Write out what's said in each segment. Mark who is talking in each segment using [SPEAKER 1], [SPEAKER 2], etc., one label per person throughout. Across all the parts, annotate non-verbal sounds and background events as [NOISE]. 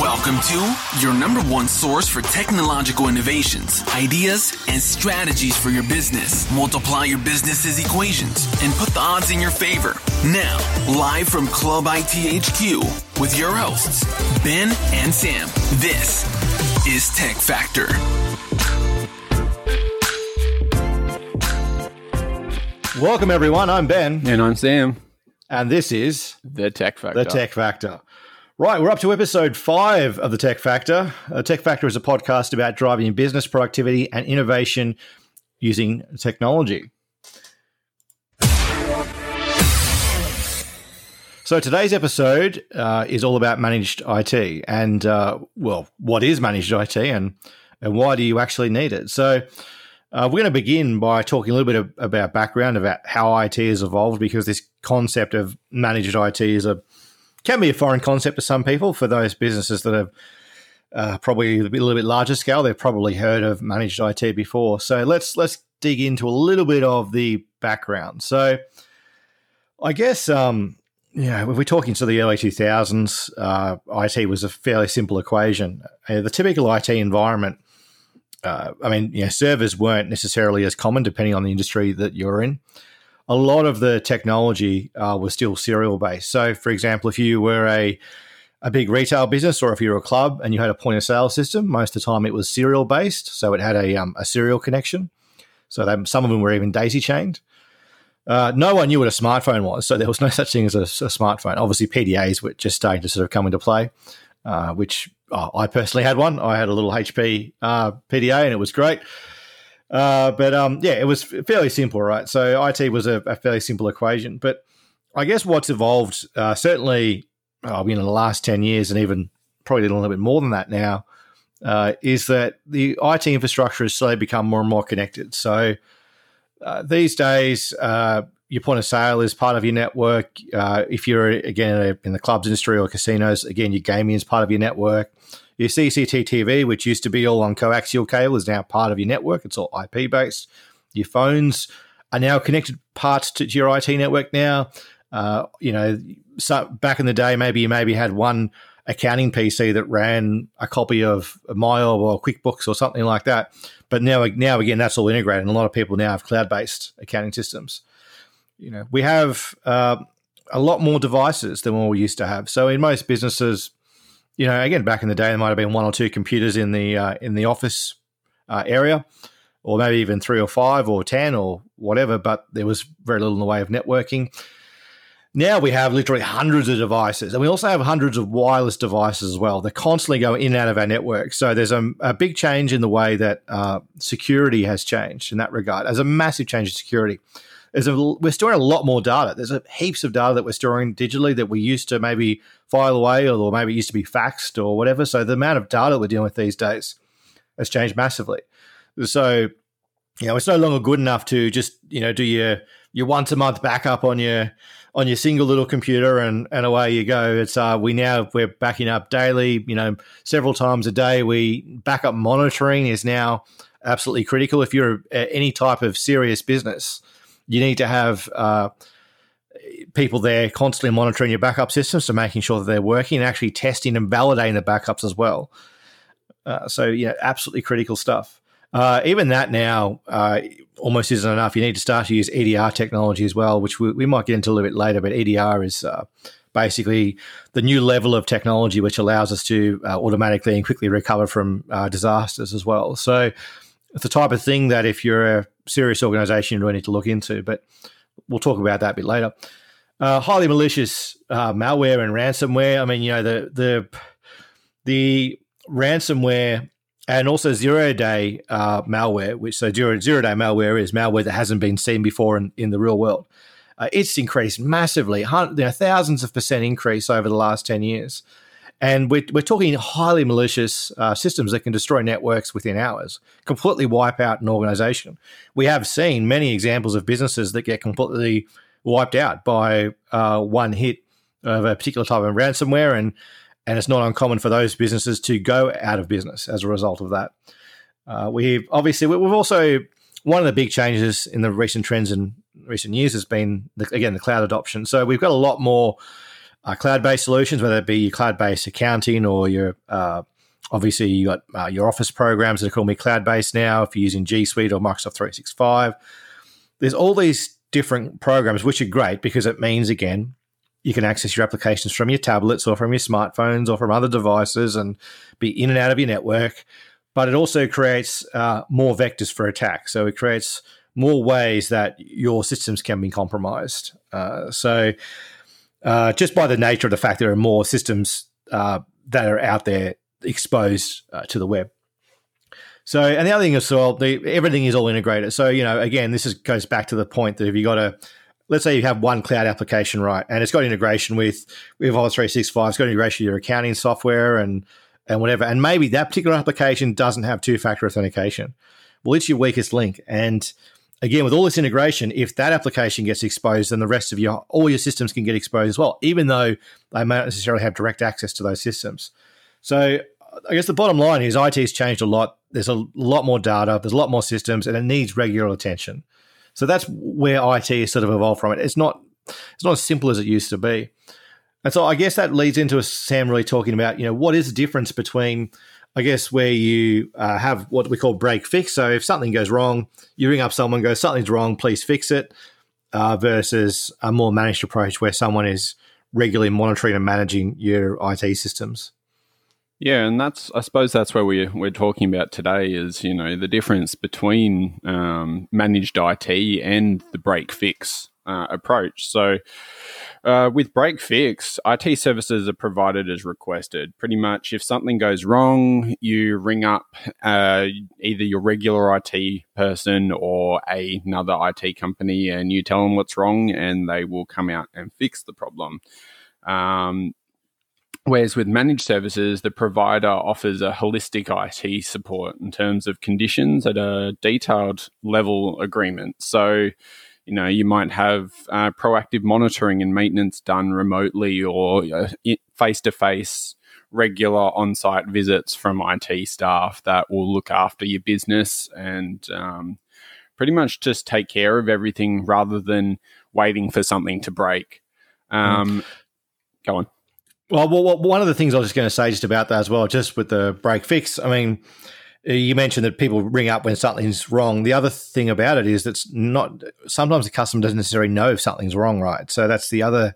[SPEAKER 1] Welcome to your number one source for technological innovations, ideas, and strategies for your business. Multiply your business's equations and put the odds in your favor. Now, live from Club ITHQ with your hosts, Ben and Sam. This is Tech Factor.
[SPEAKER 2] Welcome, everyone. I'm Ben,
[SPEAKER 3] And I'm Sam,
[SPEAKER 2] and this is
[SPEAKER 3] the Tech Factor.
[SPEAKER 2] The Tech Factor. Right, we're up to episode five of The Tech Factor. Uh, Tech Factor is a podcast about driving business productivity and innovation using technology. So today's episode uh, is all about managed IT, and uh, well, what is managed IT, and and why do you actually need it? So uh, we're going to begin by talking a little bit of, about background about how IT has evolved, because this concept of managed IT is a can be a foreign concept to some people. For those businesses that have uh, probably a, little bit larger scale, they've probably heard of managed IT before. So let's let's dig into a little bit of the background. So I guess um, yeah, if we're talking to the early 2000s, uh, IT was a fairly simple equation. Uh, the typical IT environment, uh, I mean, you know, servers weren't necessarily as common depending on the industry that you're in. A lot of the technology uh, was still serial based. So, for example, if you were a a big retail business or if you're a club and you had a point of sale system, most of the time it was serial based. So it had a, um, a serial connection. So they, some of them were even daisy chained. Uh, no one knew what a smartphone was, so there was no such thing as a, a smartphone. Obviously, PDAs were just starting to sort of come into play, uh, which oh, I personally had one. I had a little HP uh, PDA, and it was great. Uh, but um, yeah, it was fairly simple, right? So IT was a, a fairly simple equation. But I guess what's evolved, uh, certainly, oh, know, in the last ten years, and even probably a little bit more than that now, uh, is that the IT infrastructure has slowly become more and more connected. So uh, these days, uh, your point of sale is part of your network. Uh, if you're again in the clubs industry or casinos, again your gaming is part of your network. Your CCTV, which used to be all on coaxial cable, is now part of your network. It's all IP based. Your phones are now connected parts to your IT network now. Uh, you know, so back in the day, maybe you maybe had one accounting PC that ran a copy of MYOB or QuickBooks or something like that. But now, now again, that's all integrated, and a lot of people now have cloud-based accounting systems. You know, we have uh, a lot more devices than what we used to have. So in most businesses, you know, again, back in the day, there might have been one or two computers in the uh, in the office uh, area, or maybe even three or five or ten or whatever. But there was very little in the way of networking. Now we have literally hundreds of devices, and we also have hundreds of wireless devices as well. They're constantly going in and out of our network. So there's a, a big change in the way that uh, security has changed in that regard. as a massive change in security. There's a, we're storing a lot more data. There's a, heaps of data that we're storing digitally that we used to maybe file away, or maybe it used to be faxed or whatever. So the amount of data we're dealing with these days has changed massively. So you know, it's no longer good enough to just you know do your your once a month backup on your on your single little computer and, and away you go. It's uh, we now we're backing up daily, you know, several times a day. We backup monitoring is now absolutely critical. If you're any type of serious business, you need to have uh, people there constantly monitoring your backup systems, so making sure that they're working and actually testing and validating the backups as well. Uh, so know, absolutely critical stuff. Uh, even that now uh, almost isn't enough. You need to start to use EDR technology as well, which we, we might get into a little bit later. But EDR is uh, basically the new level of technology which allows us to uh, automatically and quickly recover from uh, disasters as well. So it's the type of thing that if you're a serious organization, really need to look into. But we'll talk about that a bit later. Uh, highly malicious malware and ransomware. I mean, you know the the the ransomware and also zero day uh, malware, which so zero, zero day malware is malware that hasn't been seen before in, in the real world. Uh, it's increased massively, you know, thousands of percent increase over the last 10 years. And we're, we're talking highly malicious uh, systems that can destroy networks within hours, completely wipe out an organization. We have seen many examples of businesses that get completely wiped out by uh, one hit of a particular type of ransomware. And and it's not uncommon for those businesses to go out of business as a result of that. Uh, we obviously we've also one of the big changes in the recent trends in recent years has been the, again the cloud adoption. So we've got a lot more uh, cloud-based solutions, whether it be your cloud-based accounting or your uh, obviously you got uh, your office programs that are called me cloud-based now. If you're using G Suite or Microsoft 365, there's all these different programs which are great because it means again you can access your applications from your tablets or from your smartphones or from other devices and be in and out of your network. But it also creates uh, more vectors for attack. So it creates more ways that your systems can be compromised. Uh, so uh, just by the nature of the fact there are more systems uh, that are out there exposed uh, to the web. So, and the other thing is, well, the, everything is all integrated. So, you know, again, this is, goes back to the point that if you got a, let's say you have one cloud application, right, and it's got integration with with Office 365, it's got integration with your accounting software and and whatever, and maybe that particular application doesn't have two factor authentication. Well, it's your weakest link, and again, with all this integration, if that application gets exposed, then the rest of your all your systems can get exposed as well, even though they may not necessarily have direct access to those systems. So I guess the bottom line is IT has changed a lot. There's a lot more data, there's a lot more systems, and it needs regular attention. So that's where IT has sort of evolved from it. It's not it's not as simple as it used to be. And so I guess that leads into Sam really talking about, you know, what is the difference between, I guess, where you uh, have what we call break fix. So if something goes wrong, you ring up someone, go, something's wrong, please fix it, uh, versus a more managed approach where someone is regularly monitoring and managing your IT systems.
[SPEAKER 3] Yeah, and that's I suppose that's where we're we're talking about today is you know the difference between um, managed IT and the break fix uh, approach. So uh, with break fix, IT services are provided as requested. Pretty much, if something goes wrong, you ring up uh, either your regular IT person or a, another IT company, and you tell them what's wrong, and they will come out and fix the problem. Um, Whereas with managed services, the provider offers a holistic IT support in terms of conditions at a detailed level agreement. So, you know, you might have uh, proactive monitoring and maintenance done remotely or face to face regular on site visits from IT staff that will look after your business and um, pretty much just take care of everything rather than waiting for something to break. Mm. Um, mm. Go on.
[SPEAKER 2] Well, well, one of the things I was just going to say just about that as well, just with the break fix. I mean, you mentioned that people ring up when something's wrong. The other thing about it is that's not sometimes the customer doesn't necessarily know if something's wrong, right? So that's the other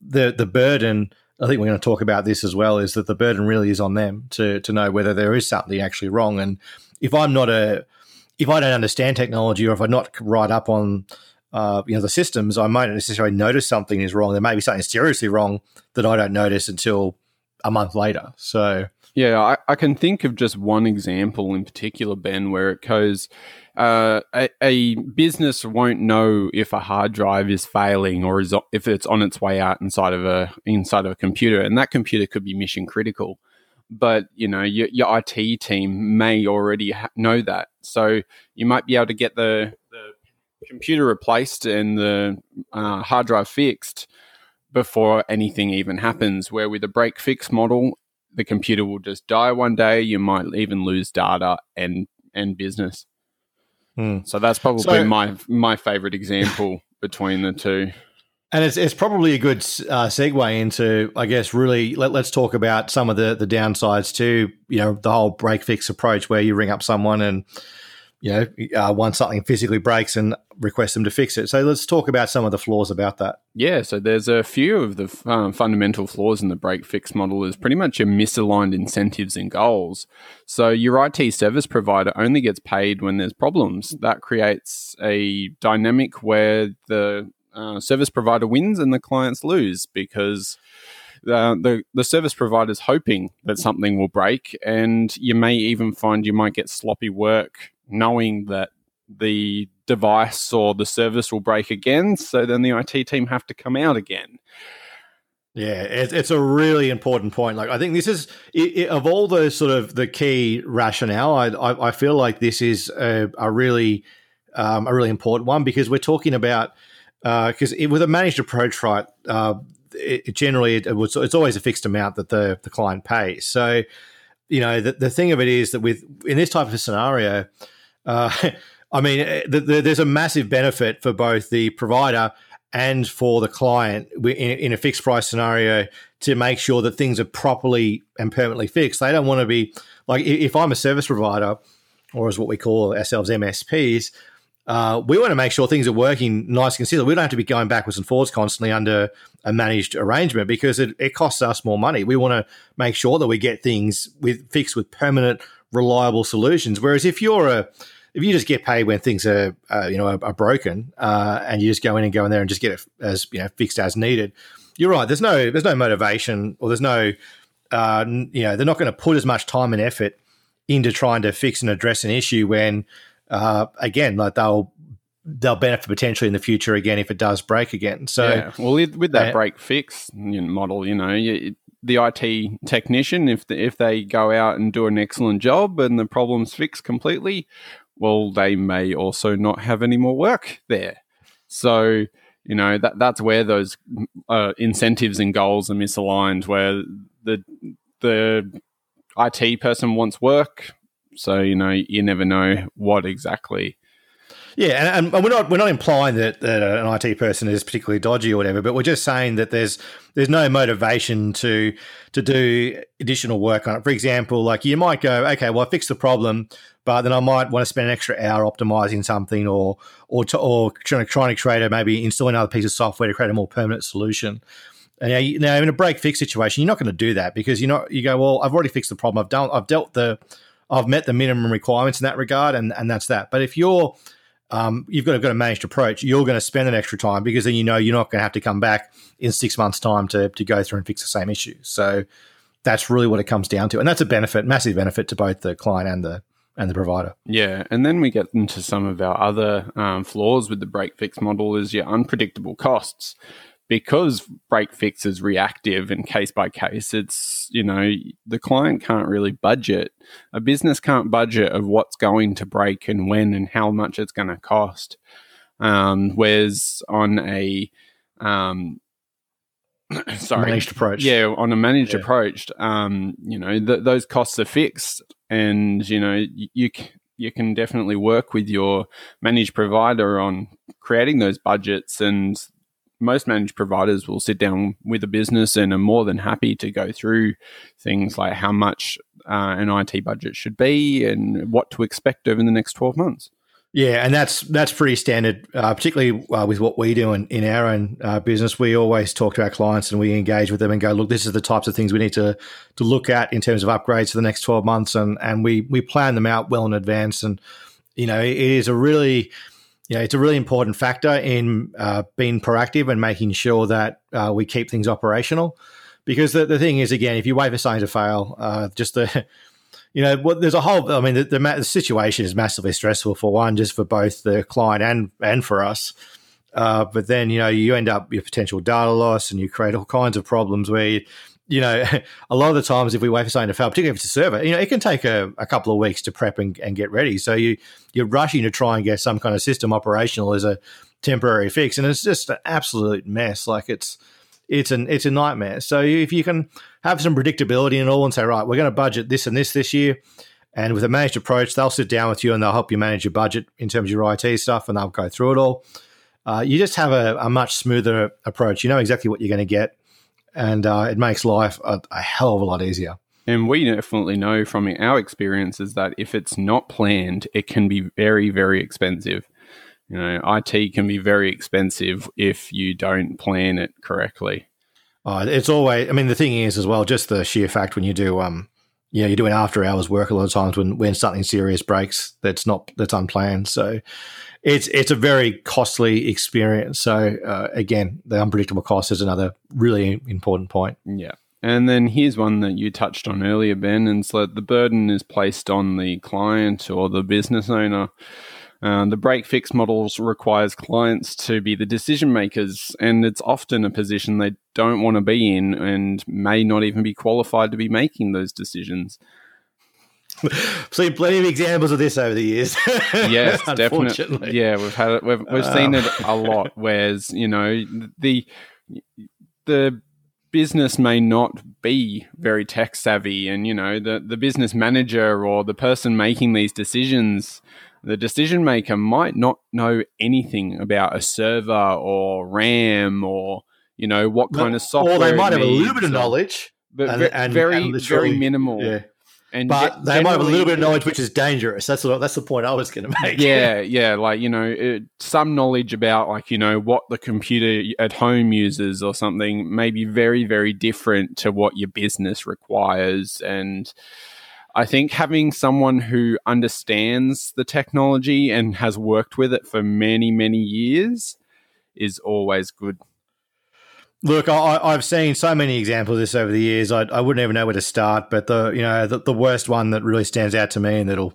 [SPEAKER 2] the the burden. I think we're going to talk about this as well. Is that the burden really is on them to to know whether there is something actually wrong. And if I'm not a if I don't understand technology or if I'm not right up on uh, you know the systems, I might not necessarily notice something is wrong. There may be something seriously wrong that I don't notice until a month later. So
[SPEAKER 3] yeah, I, I can think of just one example in particular, Ben, where it goes. Uh, a, a, business won't know if a hard drive is failing or is if it's on its way out inside of a inside of a computer, and that computer could be mission critical. But you know your, your IT team may already ha- know that, so you might be able to get the the computer replaced and the uh, hard drive fixed before anything even happens. Where with a break fix model, the computer will just die one day. You might even lose data and and business. Hmm. So that's probably so, my my favorite example [LAUGHS] between the two.
[SPEAKER 2] And it's, it's probably a good uh, segue into, I guess, really let, us talk about some of the, the downsides to, you know, the whole break fix approach where you ring up someone and you know, uh, once something physically breaks and request them to fix it. So let's talk about some of the flaws about that.
[SPEAKER 3] Yeah, so there's a few of the um, fundamental flaws in the break fix model is pretty much your misaligned incentives and goals. So your IT service provider only gets paid when there's problems. That creates a dynamic where the uh, service provider wins and the clients lose because uh, the the service provider's hoping that something will break, and you may even find you might get sloppy work knowing that the device or the service will break again. So then the IT team have to come out again.
[SPEAKER 2] Yeah, it's a really important point. Like, I think this is it, it, of all the sort of the key rationale. I, I, feel like this is a, a really um, a really important one because we're talking about because uh, with a managed approach, right? Uh, it, generally, it, was, it's always a fixed amount that the the client pays. So, you know, the, the thing of it is that with in this type of scenario, uh, [LAUGHS] I mean, eh, the, the, there's a massive benefit for both the provider and for the client in, in a fixed price scenario to make sure that things are properly and permanently fixed. They don't want to be like if I'm a service provider, or as what we call ourselves MSPs, uh, we want to make sure things are working nice and consistent. We don't have to be going backwards and forwards constantly under a managed arrangement because it, it costs us more money. We want to make sure that we get things with fixed with permanent, reliable solutions. Whereas if you're a if you just get paid when things are uh, you know are, are broken uh, and you just go in and go in there and just get it as you know fixed as needed, you're right. There's no there's no motivation or there's no uh, you know they're not going to put as much time and effort into trying to fix and address an issue when uh, again, like they'll they'll benefit potentially in the future again if it does break again. So, yeah.
[SPEAKER 3] well, with that uh, break fix model, you know, you, the IT technician, if the, if they go out and do an excellent job and the problem's fixed completely, well, they may also not have any more work there. So, you know, that that's where those uh, incentives and goals are misaligned. Where the the IT person wants work, so you know you never know what exactly.
[SPEAKER 2] Yeah, and, and, we're not we're not implying that, that uh, an IT person is particularly dodgy or whatever, but we're just saying that there's there's no motivation to to do additional work on it. For example, like you might go, okay, well I fixed the problem, but then I might want to spend an extra hour optimizing something or or to, or trying to trying to create a maybe install another piece of software to create a more permanent solution. And now, now in a break fix situation, you're not going to do that because you're not. You go, well, I've already fixed the problem. I've done. I've dealt the I've met the minimum requirements in that regard, and and that's that. But if you're um, you've got, got a managed approach, you're going to spend an extra time because then you know you're not going to have to come back in six months' time to, to go through and fix the same issue. So that's really what it comes down to. And that's a benefit, massive benefit to both the client and the and the provider.
[SPEAKER 3] Yeah, and then we get into some of our other um, flaws with the break fix model is your unpredictable costs because break fix is reactive and case by case, it's, you know, the client can't really budget. A business can't budget of what's going to break and when and how much it's going to cost. Um, whereas on a, um, [COUGHS] sorry,
[SPEAKER 2] managed approach.
[SPEAKER 3] Yeah, on a managed yeah. approach, um, you know, th- those costs are fixed and, you know, you, you you can definitely work with your managed provider on creating those budgets and most managed providers will sit down with a business and are more than happy to go through things like how much uh, an IT budget should be and what to expect over the next 12 months.
[SPEAKER 2] Yeah, and that's that's pretty standard, uh, particularly uh, with what we do in, in our own uh, business. We always talk to our clients and we engage with them and go, look, this is the types of things we need to to look at in terms of upgrades for the next twelve months, and and we we plan them out well in advance. And you know, it is a really you know, it's a really important factor in uh, being proactive and making sure that uh, we keep things operational. Because the, the thing is, again, if you wait for something to fail, uh, just the, [LAUGHS] you know, what, there's a whole, I mean, the, the, the, situation is massively stressful for one, just for both the client and, and for us. Uh, but then, you know, you end up with potential data loss and you create all kinds of problems where you, you know, [LAUGHS] a lot of the times if we wait for something to fail, particularly if it's a server, you know, it can take a, a couple of weeks to prep and, and, get ready. So you you're rushing to try and get some kind of system operational as a temporary fix, and it's just an absolute mess. Like it's it's an it's a nightmare. So if you can have some predictability and all, and say, right, we're going to budget this and this this year. And with a managed approach, they'll sit down with you and they'll help you manage your budget in terms of your IT stuff, and they'll go through it all. Uh, you just have a, a, much smoother approach. You know exactly what you're going to get and uh, it makes life a, a hell of a lot easier.
[SPEAKER 3] And we definitely know from our experiences that if it's not planned, it can be very, very expensive. You know, IT can be very expensive if you don't plan it correctly.
[SPEAKER 2] Uh, it's always. I mean, the thing is as well, just the sheer fact when you do, um, know, you're doing after hours work a lot of times when when something serious breaks that's not that's unplanned. So, it's it's a very costly experience. So uh, again, the unpredictable cost is another really important point.
[SPEAKER 3] Yeah. And then here's one that you touched on earlier, Ben, and so the burden is placed on the client or the business owner. Uh, the break fix models requires clients to be the decision makers, and it's often a position they don't want to be in and may not even be qualified to be making those decisions. [LAUGHS]
[SPEAKER 2] seen plenty of examples of this over the years.
[SPEAKER 3] yes, [LAUGHS] definitely. Yeah, we've had it. We've, we've um. seen it a lot. Whereas you know the the business may not be very tech savvy, and you know the the business manager or the person making these decisions the decision maker might not know anything about a server or RAM or you know what kind of software.
[SPEAKER 2] Or they might have a little bit of knowledge,
[SPEAKER 3] but and, and, very and very minimal.
[SPEAKER 2] Yeah. And but they might have a little bit of knowledge, which is dangerous. That's what, that's the point I was going [LAUGHS] to make.
[SPEAKER 3] Yeah, yeah, like you know, it, some knowledge about like you know what the computer at home uses or something may be very very different to what your business requires, and I think having someone who understands the technology and has worked with it for many many years is always good.
[SPEAKER 2] Look, I, have seen so many examples of this over the years. I, I, wouldn't even know where to start. But the you know the, the, worst one that really stands out to me and that'll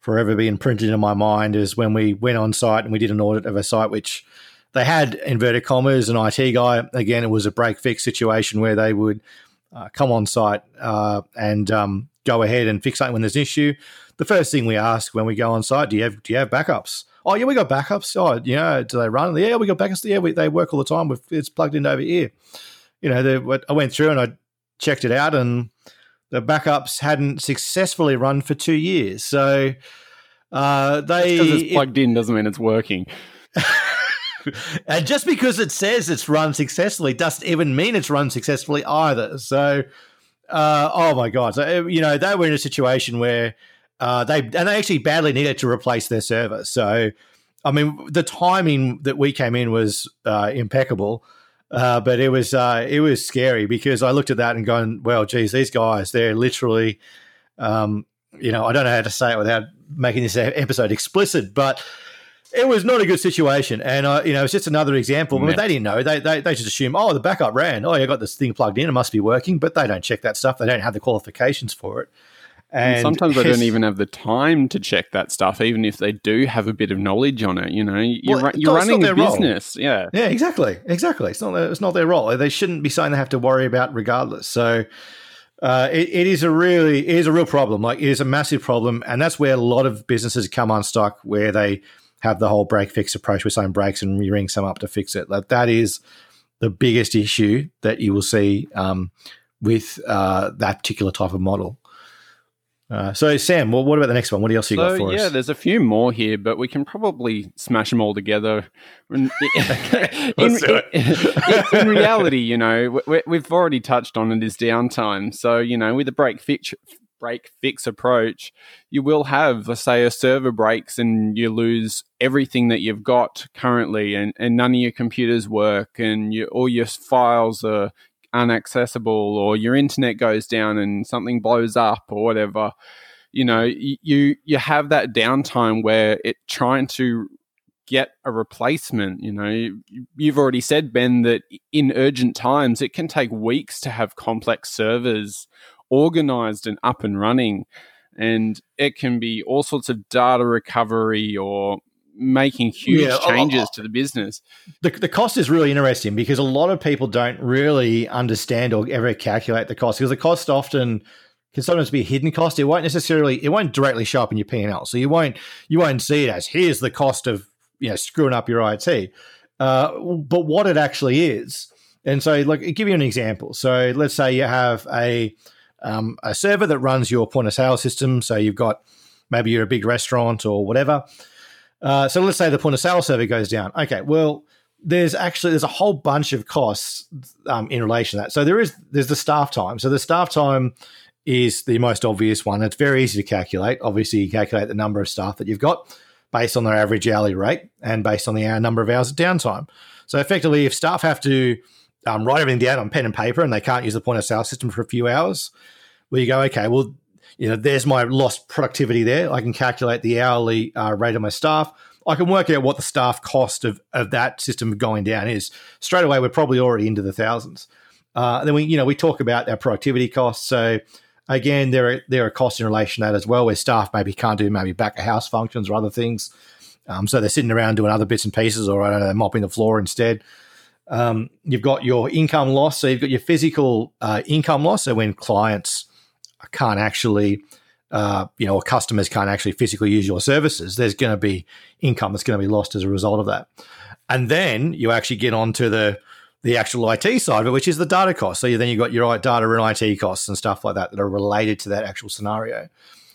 [SPEAKER 2] forever be imprinted in my mind is when we went on site and we did an audit of a site which they had inverted commas an IT guy. Again, it was a break fix situation where they would uh, come on site uh, and um, go ahead and fix something when there's an issue. The first thing we ask when we go on site, do you have do you have backups? Oh yeah, we got backups. Oh yeah, do they run? Yeah, we got backups. Yeah, we, they work all the time. With it's plugged in over here. You know, I went through and I checked it out, and the backups hadn't successfully run for two years. So uh, they
[SPEAKER 3] because it's plugged it, in doesn't mean it's working. [LAUGHS] [LAUGHS]
[SPEAKER 2] and just because it says it's run successfully doesn't even mean it's run successfully either. So, uh, oh my god! So you know they were in a situation where uh, they and they actually badly needed to replace their server. So, I mean, the timing that we came in was uh, impeccable, uh, but it was uh, it was scary because I looked at that and going, "Well, geez, these guys, they're literally, um, you know, I don't know how to say it without making this episode explicit, but." It was not a good situation, and uh, you know it's just another example. But they didn't know; they, they they just assume, oh, the backup ran. Oh, you got this thing plugged in; it must be working. But they don't check that stuff. They don't have the qualifications for it.
[SPEAKER 3] And, and sometimes they don't even have the time to check that stuff, even if they do have a bit of knowledge on it. You know, you're, well, you're running a business.
[SPEAKER 2] Role.
[SPEAKER 3] Yeah.
[SPEAKER 2] Yeah, exactly. Exactly. It's not, their, it's not their role. They shouldn't be something they have to worry about regardless. So, uh, it, it is a really, it is a real problem. Like, it is a massive problem. And that's where a lot of businesses come unstuck, where they have the whole break fix approach with some breaks and you ring some up to fix it. Like, that is the biggest issue that you will see um, with uh, that particular type of model. Uh, so, Sam, well, what about the next one? What else you so, got for
[SPEAKER 3] yeah,
[SPEAKER 2] us? Yeah,
[SPEAKER 3] there's a few more here, but we can probably smash them all together. [LAUGHS] in, in, in, reality, you know, we, have already touched on it is downtime. So, you know, with a break fix, break fix approach, you will have, let's say, a server breaks and you lose everything that you've got currently, and, and none of your computers work, and you, all your files are unaccessible or your internet goes down and something blows up or whatever. You know you you have that downtime where it trying to get a replacement you know you've already said ben that in urgent times it can take weeks to have complex servers organized and up and running and it can be all sorts of data recovery or making huge yeah, changes to the business.
[SPEAKER 2] The, the cost is really interesting because a lot of people don't really understand or ever calculate the cost because the cost often can sometimes be a hidden cost. It won't necessarily, it won't directly show up in your P and L, so you won't you won't see it as here's the cost of you know screwing up your IT. Uh, but what it actually is, and so like I'll give you an example. So let's say you have a um, a server that runs your point of sale system. So you've got maybe you're a big restaurant or whatever uh, so let's say the point of sale server goes down. Okay, well, there's actually there's a whole bunch of costs um, in relation to that. So there is there's the staff time. So the staff time is the most obvious one. It's very easy to calculate. Obviously, you calculate the number of staff that you've got based on their average hourly rate and based on the uh, number of hours of downtime. So effectively, if staff have to um, write everything down on pen and paper and they can't use the point of sale system for a few hours, well, you go, okay, well, you know, there's my lost productivity there. I can calculate the hourly uh, rate of my staff. I can work out what the staff cost of, of that system going down is. Straight away, we're probably already into the thousands. Uh, then we, you know, we talk about our productivity costs. So again, there are there are costs in relation to that as well, where staff maybe can't do maybe back of house functions or other things. Um, so they're sitting around doing other bits and pieces, or I don't know, mopping the floor instead. Um, you've got your income loss. So you've got your physical uh, income loss. So when clients can't actually, uh, you know, customers can't actually physically use your services, there's going to be income that's going to be lost as a result of that. And then you actually get onto the the actual IT side of it, which is the data cost. So then you've got your data and IT costs and stuff like that that are related to that actual scenario.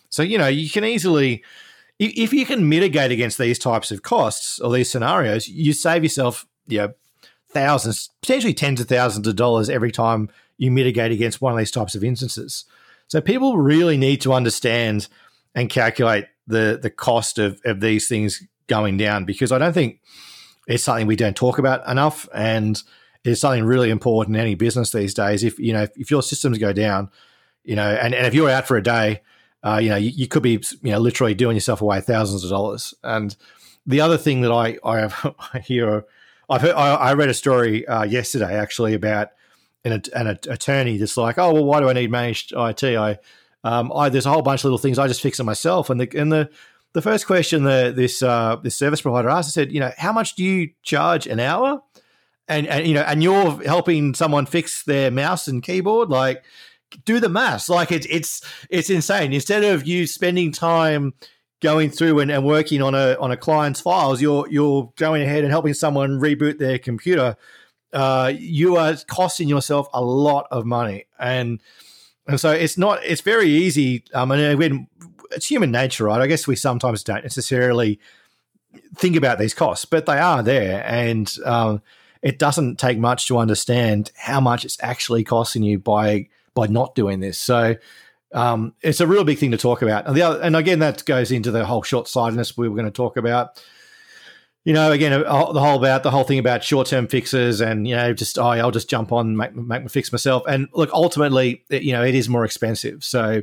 [SPEAKER 2] So you know you can easily if you can mitigate against these types of costs or these scenarios, you save yourself, you know, thousands, potentially tens of thousands of dollars every time you mitigate against one of these types of instances. So people really need to understand and calculate the the cost of, of these things going down because I don't think it's something we don't talk about enough and it's something really important in any business these days. If you know if your systems go down, you know, and, and if you're out for a day, uh, you know, you, you, could be you know literally doing yourself away thousands of dollars. And the other thing that I I, have, [LAUGHS] I hear I've heard, I, I read a story uh, yesterday actually about an, an attorney that's like, oh well, why do I need managed IT? I, um, I there's a whole bunch of little things I just fix it myself. And the and the the first question that this uh, this service provider asked, I said, you know, how much do you charge an hour? And and you know, and you're helping someone fix their mouse and keyboard, like do the maths. Like it's it's it's insane. Instead of you spending time going through and, and working on a on a client's files, you're you're going ahead and helping someone reboot their computer uh, you are costing yourself a lot of money, and and so it's not. It's very easy. Um, and when it's human nature, right? I guess we sometimes don't necessarily think about these costs, but they are there, and um, it doesn't take much to understand how much it's actually costing you by by not doing this. So. Um, it's a real big thing to talk about, and the other, and again, that goes into the whole short sightedness we were going to talk about you know, again, the whole about the whole thing about short term fixes and you know, just oh, I'll just jump on make make my fix myself. And look, ultimately, you know, it is more expensive, so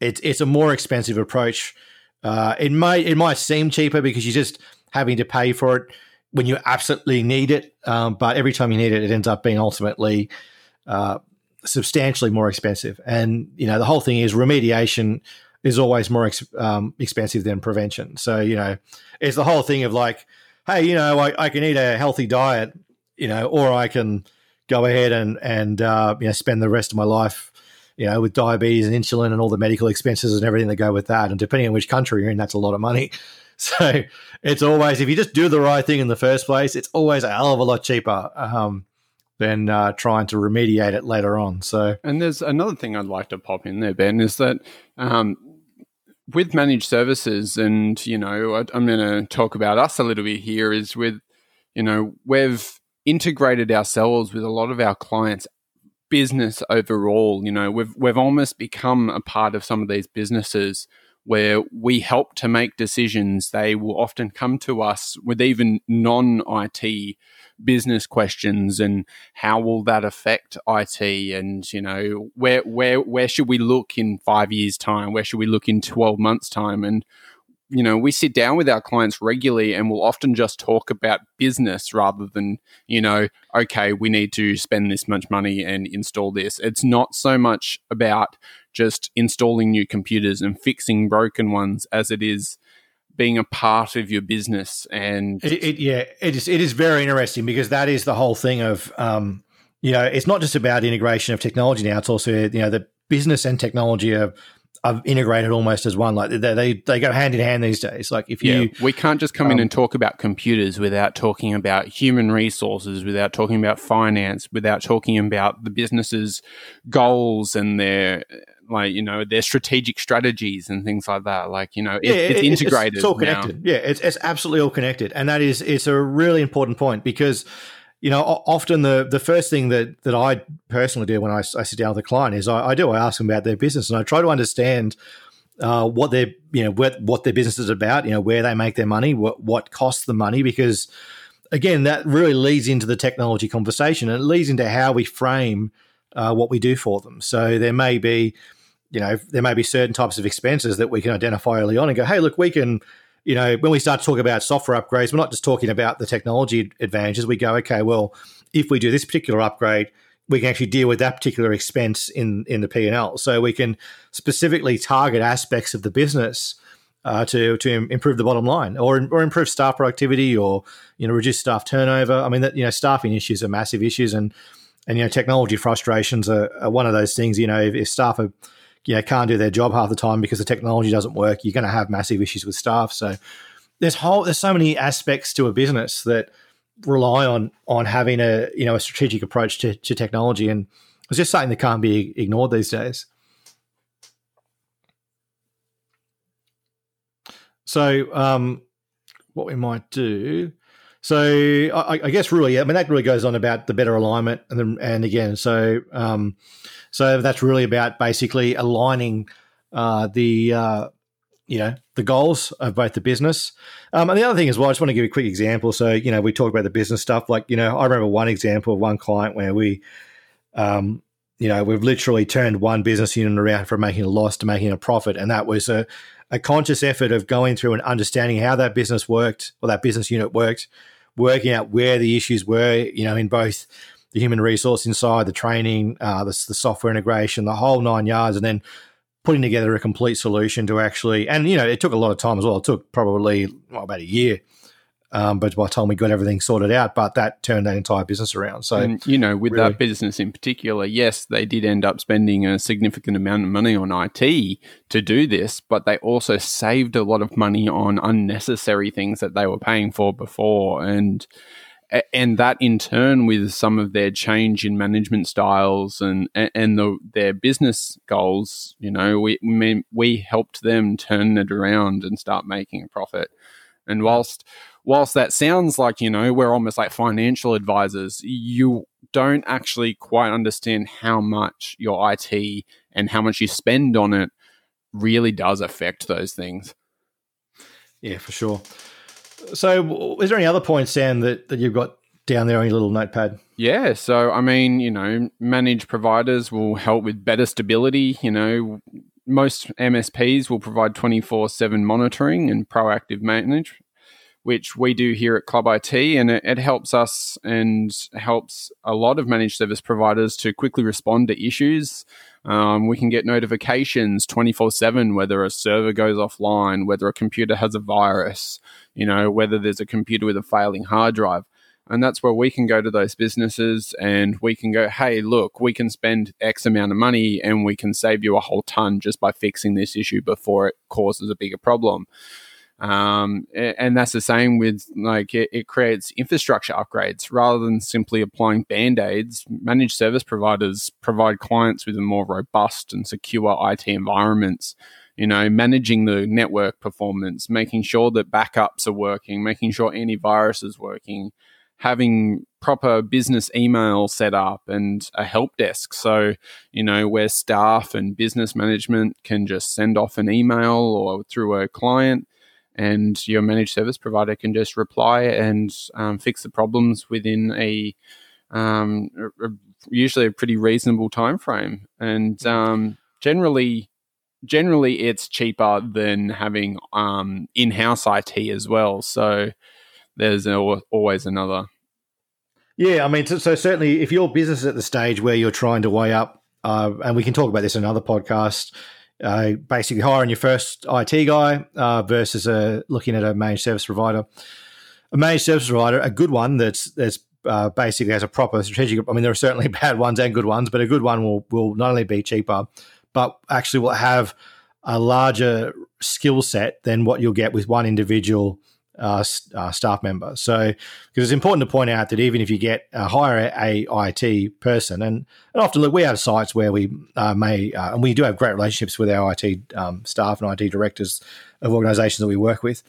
[SPEAKER 2] it's it's a more expensive approach. Uh, it might it might seem cheaper because you're just having to pay for it when you absolutely need it, um, but every time you need it, it ends up being ultimately uh, substantially more expensive. And you know, the whole thing is remediation is always more ex- um, expensive than prevention. So you know, it's the whole thing of like, hey, you know, I, I can eat a healthy diet, you know, or I can go ahead and and uh, you know spend the rest of my life, you know, with diabetes and insulin and all the medical expenses and everything that go with that. And depending on which country you're in, that's a lot of money. [LAUGHS] So it's always if you just do the right thing in the first place, it's always a hell of a lot cheaper. Um, than uh, trying to remediate it later on. So,
[SPEAKER 3] and there's another thing I'd like to pop in there, Ben, is that um, with managed services, and you know, I'm going to talk about us a little bit here. Is with you know we've integrated ourselves with a lot of our clients business overall you know we've we've almost become a part of some of these businesses where we help to make decisions they will often come to us with even non IT business questions and how will that affect IT and you know where where where should we look in 5 years time? Where should we look in 12 months time? And you know we sit down with our clients regularly and we'll often just talk about business rather than you know okay we need to spend this much money and install this. It's not so much about just installing new computers and fixing broken ones as it is being a part of your business and
[SPEAKER 2] it, it, yeah it is it is very interesting because that is the whole thing of um, you know it's not just about integration of technology now it's also you know the business and technology are, are integrated almost as one like they, they they go hand in hand these days. Like if you
[SPEAKER 3] yeah, we can't just come um, in and talk about computers without talking about human resources without talking about finance without talking about the business's goals and their like you know their strategic strategies and things like that like you know it, yeah, it's integrated
[SPEAKER 2] it's, all connected. Now. yeah it's, it's absolutely all connected. And that is it's a really important point because you know often the the first thing that that i personally do when i, I sit down with a client is I, I, do i ask them about their business and i try to understand uh, what their you know what, what their business is about you know where they make their money what what costs the money because again that really leads into the technology conversation and it leads into how we frame uh, what we do for them. So there may be you know, there may be certain types of expenses that we can identify early on and go, hey, look, we can, you know, when we start to talk about software upgrades, we're not just talking about the technology advantages. We go, okay, well, if we do this particular upgrade, we can actually deal with that particular expense in in the P and L. So we can specifically target aspects of the business uh, to to improve the bottom line, or or improve staff productivity, or you know reduce staff turnover. I mean, that you know, staffing issues are massive issues, and and you know, technology frustrations are, are one of those things. You know, if, if staff are you know, can't do their job half the time because the technology doesn't work, you're going to have massive issues with staff. So there's whole there's so many aspects to a business that rely on on having a you know a strategic approach to, to technology, and it's just something that can't be ignored these days. so um, what we might do. So I, I, guess really, I mean that really goes on about the better alignment, and then, and again, so um, so that's really about basically aligning uh, the uh, you know the goals of both the business. Um, and the other thing as well, I just want to give a quick example. So you know we talk about the business stuff, like you know I remember one example of one client where we, um, you know, we've literally turned one business unit around from making a loss to making a profit, and that was a a conscious effort of going through and understanding how that business worked or that business unit worked, working out where the issues were, you know, in both the human resource inside, the training, uh, the, the software integration, the whole nine yards, and then putting together a complete solution to actually, and you know, it took a lot of time as well. It took probably well, about a year um, but by the time we got everything sorted out, but that turned that entire business around. So,
[SPEAKER 3] and, you know, with really, that business in particular, yes, they did end up spending a significant amount of money on IT to do this, but they also saved a lot of money on unnecessary things that they were paying for before. And, and that in turn with some of their change in management styles and and the, their business goals you know we we helped them turn it around and start making a profit and whilst whilst that sounds like, you know, we're almost like financial advisors, you don't actually quite understand how much your IT and how much you spend on it really does affect those things.
[SPEAKER 2] Yeah, for sure. So, is there any other points, Sam, that, that you've got down there on your little notepad?
[SPEAKER 3] Yeah, so I mean, you know, managed providers will help with better stability. You know, most MSPs will provide 24 7 monitoring and proactive maintenance, which we do here at Club IT, and it, it, helps us and helps a lot of managed service providers to quickly respond to issues. Um, we can get notifications 24 7 whether a server goes offline, whether a computer has a virus, you know, whether there's a computer with a failing hard drive. And that's where we can go to those businesses and we can go, hey, look, we can spend X amount of money and we can save you a whole ton just by fixing this issue before it causes a bigger problem. Um, and that's the same with like it, it, creates infrastructure upgrades rather than simply applying band aids. Managed service providers provide clients with a more robust and secure IT environments. You know, managing the network performance, making sure that backups are working, making sure antivirus is working, having proper business email set up and a help desk. So, you know, where staff and business management can just send off an email or through a client and your managed service provider can just reply and um, fix the problems within a, um, a, usually a pretty reasonable time frame. And um, generally, generally it's cheaper than having um, in-house IT as well. So there's always another.
[SPEAKER 2] Yeah, I mean, so, so, certainly if your business is at the stage where you're trying to weigh up, uh, and we can talk about this in another podcast, uh, basically hiring your first IT guy uh, versus a, looking at a managed service provider. A managed service provider, a good one that's that's uh, basically has a proper strategic. I mean, there are certainly [LAUGHS] bad ones and good ones, but a good one will will not only be cheaper, but actually will have a larger skill set than what you'll get with one individual uh, uh, staff member. So, because it's important to point out that even if you get a higher a, IT person, and, and often look, we have sites where we uh, may, uh, and we do have great relationships with our IT um, staff and IT directors of organisations that we work with.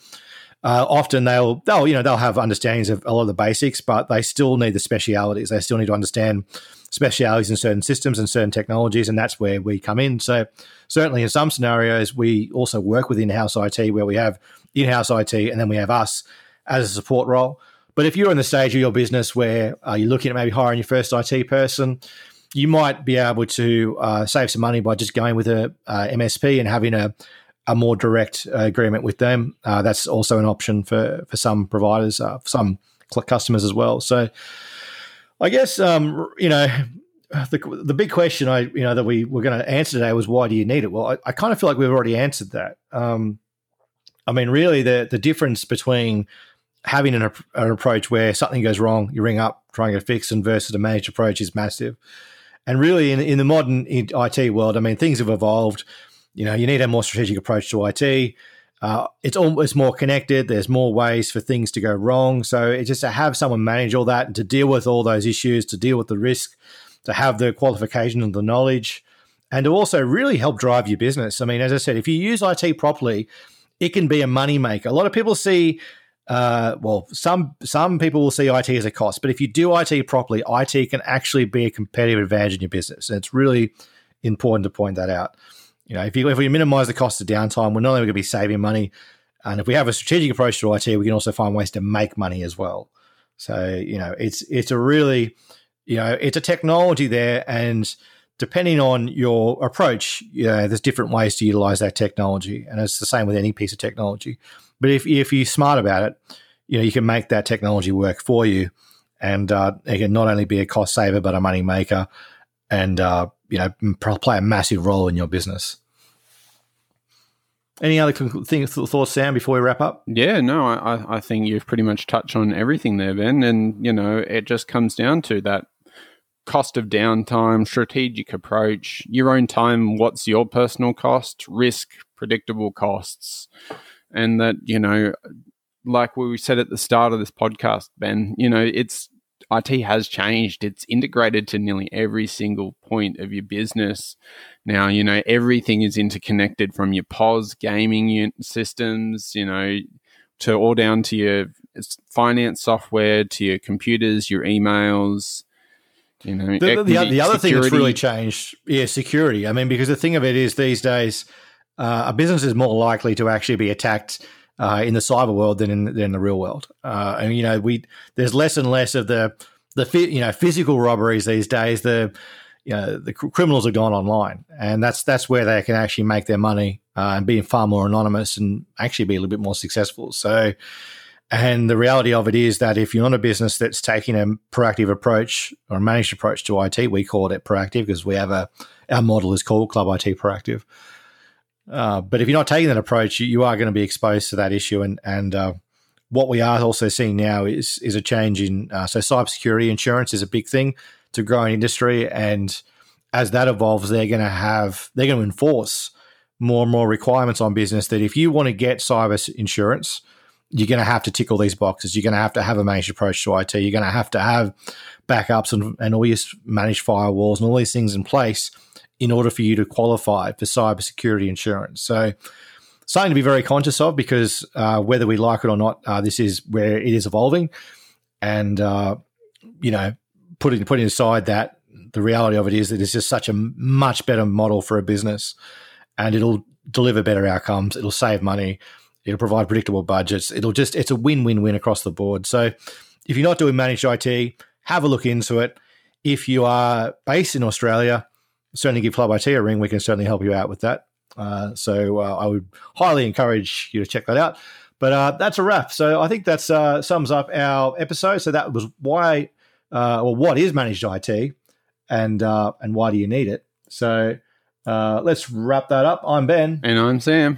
[SPEAKER 2] Uh, often they'll they'll you know they'll have understandings of a lot of the basics, but they still need the specialities. They still need to understand specialities in certain systems and certain technologies, and that's where we come in. So certainly in some scenarios, we also work with in-house IT where we have in-house IT and then we have us as a support role. But if you're in the stage of your business where uh, you're looking at maybe hiring your first IT person, you might be able to uh, save some money by just going with a uh, MSP and having a a more direct uh, agreement with them. Uh, that's also an option for for some providers, for some customers as well. So, I guess um, you know the the big question I you know that we were going to answer today was why do you need it? Well, I, I kind of feel like we've already answered that. Um, I mean, really, the the difference between having an, an approach where something goes wrong, you ring up, try and get it fixed, and versus a managed approach is massive. And really, in, in the modern IT world, I mean, things have evolved you know, you need a more strategic approach to IT. Uh, it's almost more connected. There's more ways for things to go wrong. So it's just to have someone manage all that and to deal with all those issues, to deal with the risk, to have the qualification and the knowledge, and to also really help drive your business. I mean, as I said, if you use IT properly, it can be a money maker. A lot of people see uh, well, some some people will see IT as a cost, but if you do IT properly, IT can actually be a competitive advantage in your business, and it's really important to point that out. You know, if you if we minimize the cost of downtime, we're not only going to be saving money, and if we have a strategic approach to IT, we can also find ways to make money as well. So you know, it's it's a really you know it's a technology there, and depending on your approach, you know, there's different ways to utilize that technology, and it's the same with any piece of technology. But if if you're smart about it, you know you can make that technology work for you, and uh, it can not only be a cost saver but a money maker, and uh, you know play a massive role in your business. Any other thoughts, Sam, before we wrap up?
[SPEAKER 3] Yeah, no, I, I think you've pretty much touched on everything there, Ben. And, you know, it just comes down to that cost of downtime, strategic approach, your own time, what's your personal cost, risk, predictable costs and that you know like we said at the start of this podcast ben you know it's IT has changed. It's integrated to nearly every single point of your business. Now, you know, everything is interconnected from your POS gaming systems, you know, to all down to your finance software, to your computers, your emails. You know,
[SPEAKER 2] the, the, the other thing that's really changed, yeah, security. I mean, because the thing of it is these days, uh, a business is more likely to actually be attacked uh, in the cyber world than in, than in the real world. Uh, and you know, we there's less and less of the the you know physical robberies these days. The you know the criminals have gone online, and that's that's where they can actually make their money uh, and be far more anonymous and actually be a little bit more successful. So. And the reality of it is that if you're not a business that's taking a proactive approach or a managed approach to IT, we call it proactive because we have a our model is called Club IT Proactive. Uh, but if you're not taking that approach, you, are going to be exposed to that issue. And and uh, what we are also seeing now is is a change in uh, so cybersecurity insurance is a big thing to grow an industry, and as that evolves, they're going to have they're going to enforce more and more requirements on business that if you want to get cyber insurance, you're going to have to tick all these boxes. You're going to have to have a managed approach to IT. You're going to have to have backups and, and all your managed firewalls and all these things in place in order for you to qualify for cybersecurity insurance. So, something to be very conscious of because uh, whether we like it or not, uh, this is where it is evolving. And, uh, you know, putting, putting aside that, the reality of it is that it's just such a much better model for a business and it'll deliver better outcomes. It'll save money. It'll provide predictable budgets. It'll just, it's a win win win across the board. So, if you're not doing managed IT, have a look into it. If you are based in Australia, certainly give Club IT a ring. We can certainly help you out with that. Uh, so uh, I would highly encourage you to check that out. But uh, that's a wrap. So I think that uh, sums up our episode. So that was why, uh, or what is managed IT, and uh, and why do you need it? So let's wrap that up. I'm Ben,
[SPEAKER 3] and I'm Sam,